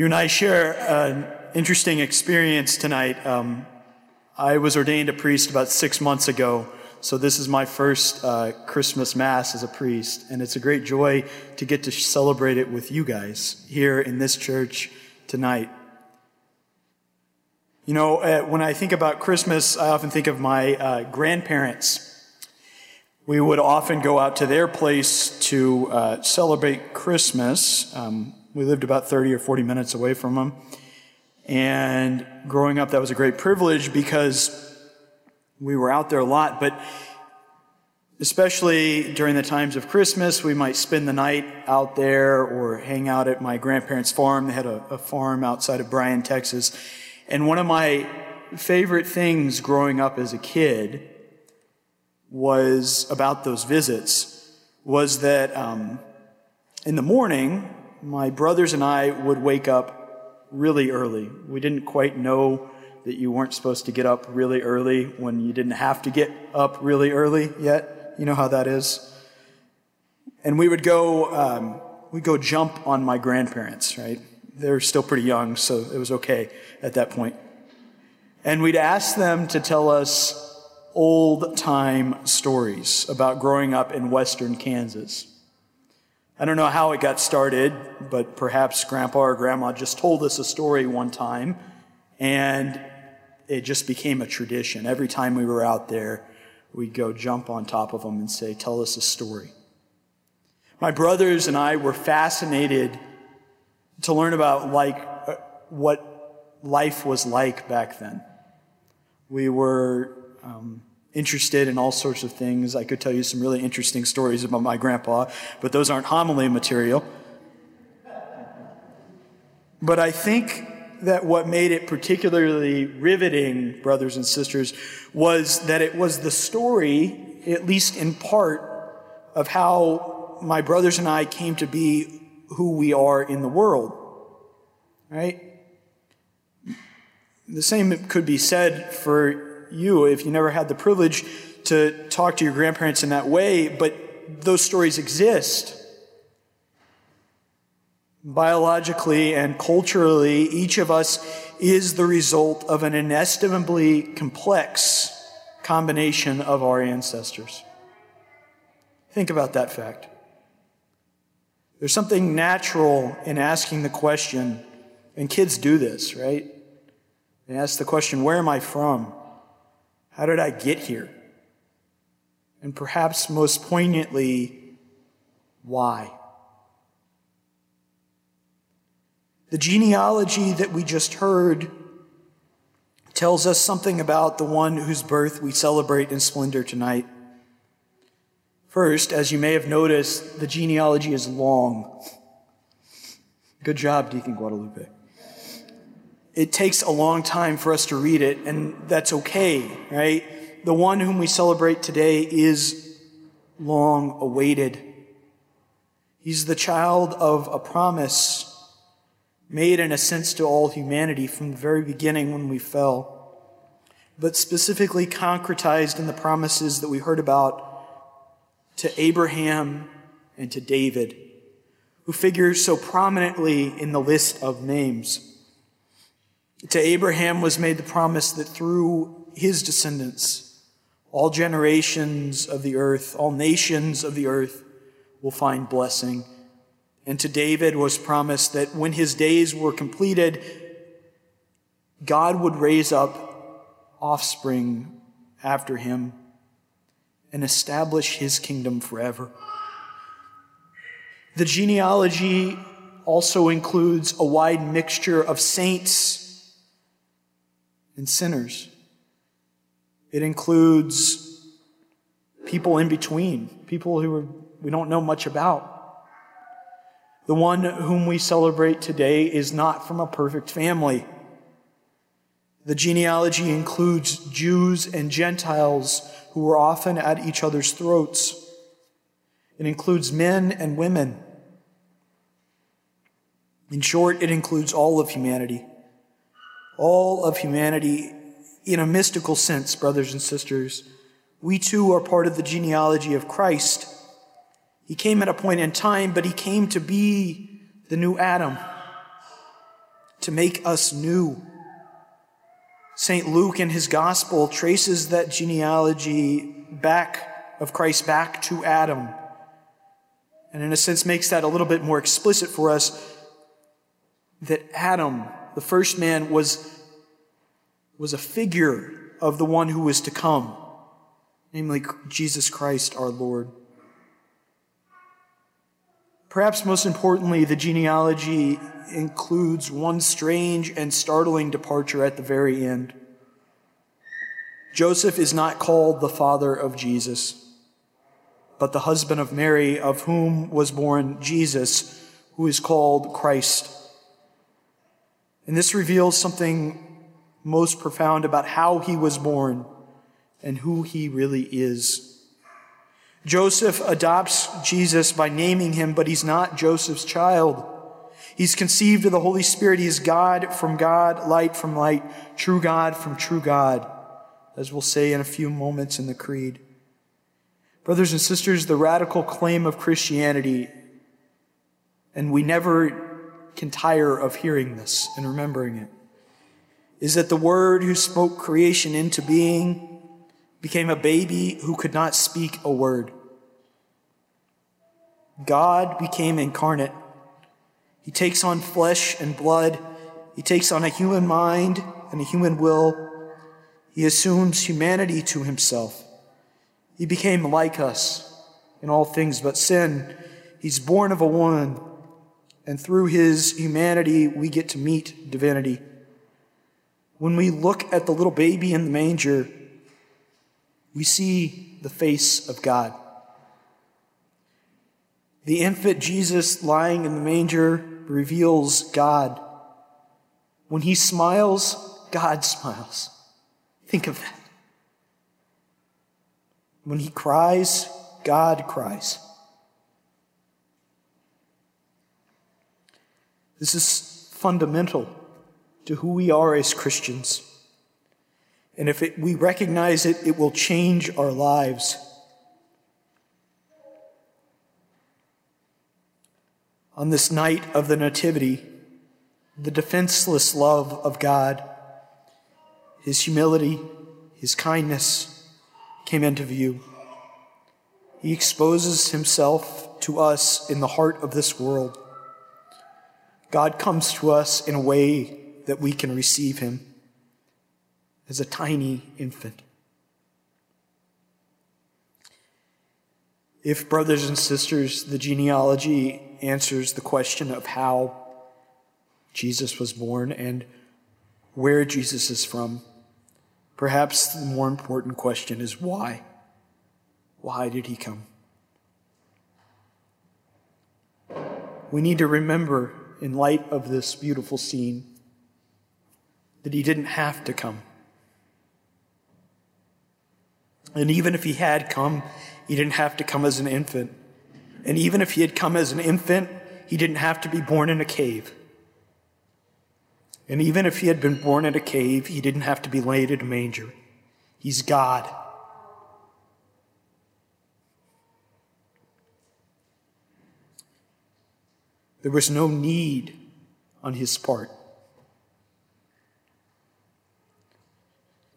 You and I share an interesting experience tonight. Um, I was ordained a priest about six months ago, so this is my first uh, Christmas Mass as a priest, and it's a great joy to get to celebrate it with you guys here in this church tonight. You know, uh, when I think about Christmas, I often think of my uh, grandparents. We would often go out to their place to uh, celebrate Christmas. Um, we lived about 30 or 40 minutes away from them. And growing up, that was a great privilege because we were out there a lot. But especially during the times of Christmas, we might spend the night out there or hang out at my grandparents' farm. They had a, a farm outside of Bryan, Texas. And one of my favorite things growing up as a kid was about those visits was that um, in the morning, my brothers and I would wake up really early. We didn't quite know that you weren't supposed to get up really early when you didn't have to get up really early yet. You know how that is. And we would go, um, we go jump on my grandparents, right? They were still pretty young, so it was okay at that point. And we'd ask them to tell us old time stories about growing up in western Kansas. I don't know how it got started, but perhaps grandpa or grandma just told us a story one time and it just became a tradition. Every time we were out there, we'd go jump on top of them and say, Tell us a story. My brothers and I were fascinated to learn about like uh, what life was like back then. We were um, interested in all sorts of things. I could tell you some really interesting stories about my grandpa, but those aren't homily material. But I think that what made it particularly riveting, brothers and sisters, was that it was the story, at least in part, of how my brothers and I came to be who we are in the world. Right? The same could be said for you if you never had the privilege to talk to your grandparents in that way, but those stories exist. Biologically and culturally, each of us is the result of an inestimably complex combination of our ancestors. Think about that fact. There's something natural in asking the question, and kids do this, right? They ask the question, Where am I from? How did I get here? And perhaps most poignantly, why? The genealogy that we just heard tells us something about the one whose birth we celebrate in splendor tonight. First, as you may have noticed, the genealogy is long. Good job, Deacon Guadalupe it takes a long time for us to read it, and that's okay, right? The one whom we celebrate today is long awaited. He's the child of a promise made in a sense to all humanity from the very beginning when we fell, but specifically concretized in the promises that we heard about to Abraham and to David, who figure so prominently in the list of names. To Abraham was made the promise that through his descendants, all generations of the earth, all nations of the earth will find blessing. And to David was promised that when his days were completed, God would raise up offspring after him and establish his kingdom forever. The genealogy also includes a wide mixture of saints and sinners. It includes people in between, people who are, we don't know much about. The one whom we celebrate today is not from a perfect family. The genealogy includes Jews and Gentiles who were often at each other's throats. It includes men and women. In short, it includes all of humanity all of humanity in a mystical sense, brothers and sisters. We too are part of the genealogy of Christ. He came at a point in time, but he came to be the new Adam. to make us new. St. Luke in his gospel traces that genealogy back of Christ back to Adam. And in a sense makes that a little bit more explicit for us that Adam, the first man, was, was a figure of the one who was to come, namely Jesus Christ our Lord. Perhaps most importantly, the genealogy includes one strange and startling departure at the very end. Joseph is not called the father of Jesus, but the husband of Mary, of whom was born Jesus, who is called Christ. And this reveals something most profound about how he was born and who he really is. Joseph adopts Jesus by naming him, but he's not Joseph's child. He's conceived of the Holy Spirit. He is God from God, light from light, true God from true God, as we'll say in a few moments in the Creed. Brothers and sisters, the radical claim of Christianity, and we never can tire of hearing this and remembering it, is that the Word who spoke creation into being became a baby who could not speak a word. God became incarnate. He takes on flesh and blood. He takes on a human mind and a human will. He assumes humanity to himself. He became like us in all things but sin. He's born of a woman, and through his humanity, we get to meet divinity. When we look at the little baby in the manger, we see the face of God. The infant Jesus lying in the manger reveals God. When he smiles, God smiles. Think of that. When he cries, God cries. This is fundamental to who we are as Christians. And if it, we recognize it, it will change our lives. On this night of the Nativity, the defenseless love of God, His humility, His kindness came into view. He exposes Himself to us in the heart of this world. God comes to us in a way that we can receive Him as a tiny infant. If, brothers and sisters, the genealogy answers the question of how Jesus was born and where Jesus is from, perhaps the more important question is why? Why did he come? We need to remember, in light of this beautiful scene, that he didn't have to come. And even if he had come, he didn't have to come as an infant. And even if he had come as an infant, he didn't have to be born in a cave. And even if he had been born in a cave, he didn't have to be laid in a manger. He's God. There was no need on his part.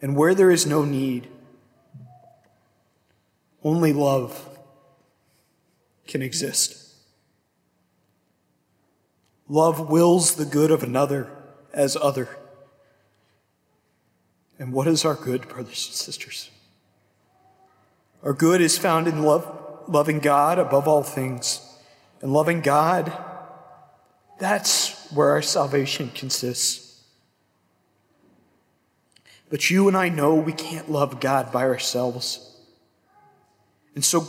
And where there is no need, only love can exist. Love wills the good of another as other. And what is our good, brothers and sisters? Our good is found in love, loving God above all things. And loving God, that's where our salvation consists. But you and I know we can't love God by ourselves. And so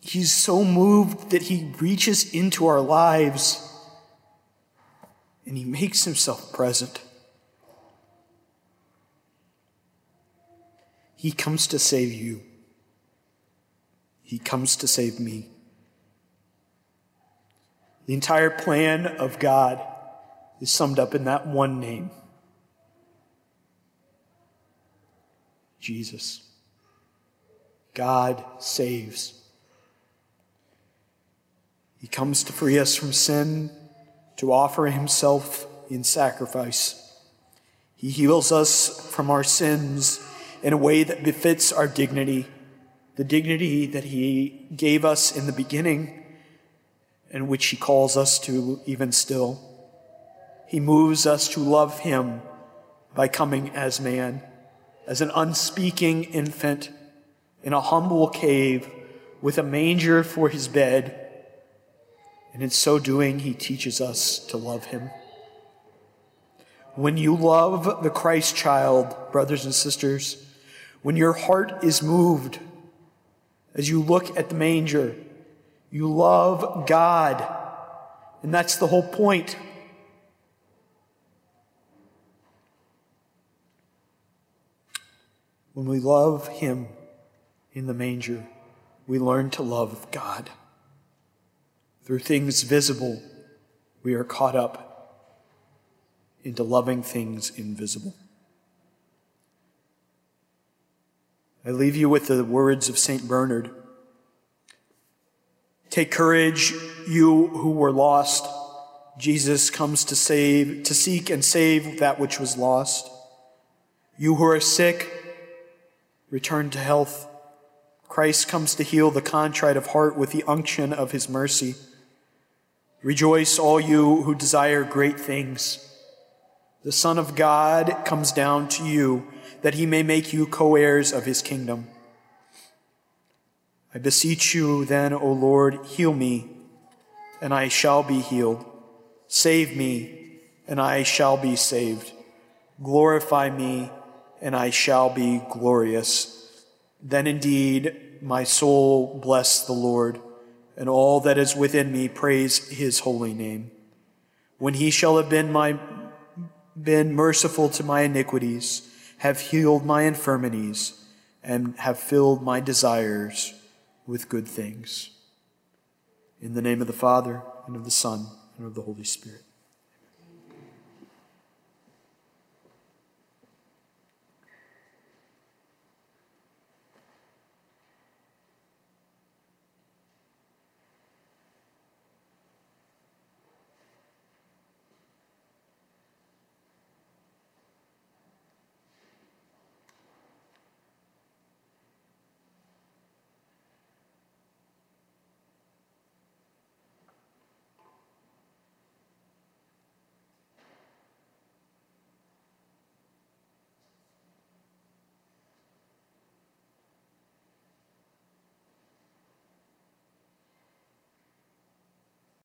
he's so moved that he reaches into our lives and he makes himself present. He comes to save you. He comes to save me. The entire plan of God is summed up in that one name Jesus. God saves. He comes to free us from sin, to offer himself in sacrifice. He heals us from our sins in a way that befits our dignity, the dignity that He gave us in the beginning and which He calls us to even still. He moves us to love Him by coming as man, as an unspeaking infant in a humble cave with a manger for his bed. And in so doing, he teaches us to love him. When you love the Christ child, brothers and sisters, when your heart is moved as you look at the manger, you love God. And that's the whole point. When we love Him in the manger, we learn to love God. Through things visible, we are caught up into loving things invisible. I leave you with the words of St. Bernard. Take courage, you who were lost. Jesus comes to save, to seek and save that which was lost. You who are sick, return to health. Christ comes to heal the contrite of heart with the unction of his mercy. Rejoice, all you who desire great things. The Son of God comes down to you that he may make you co heirs of his kingdom. I beseech you, then, O Lord, heal me, and I shall be healed. Save me, and I shall be saved. Glorify me, and I shall be glorious. Then indeed my soul bless the Lord, and all that is within me praise his holy name. When he shall have been my been merciful to my iniquities, have healed my infirmities, and have filled my desires with good things. In the name of the Father, and of the Son, and of the Holy Spirit.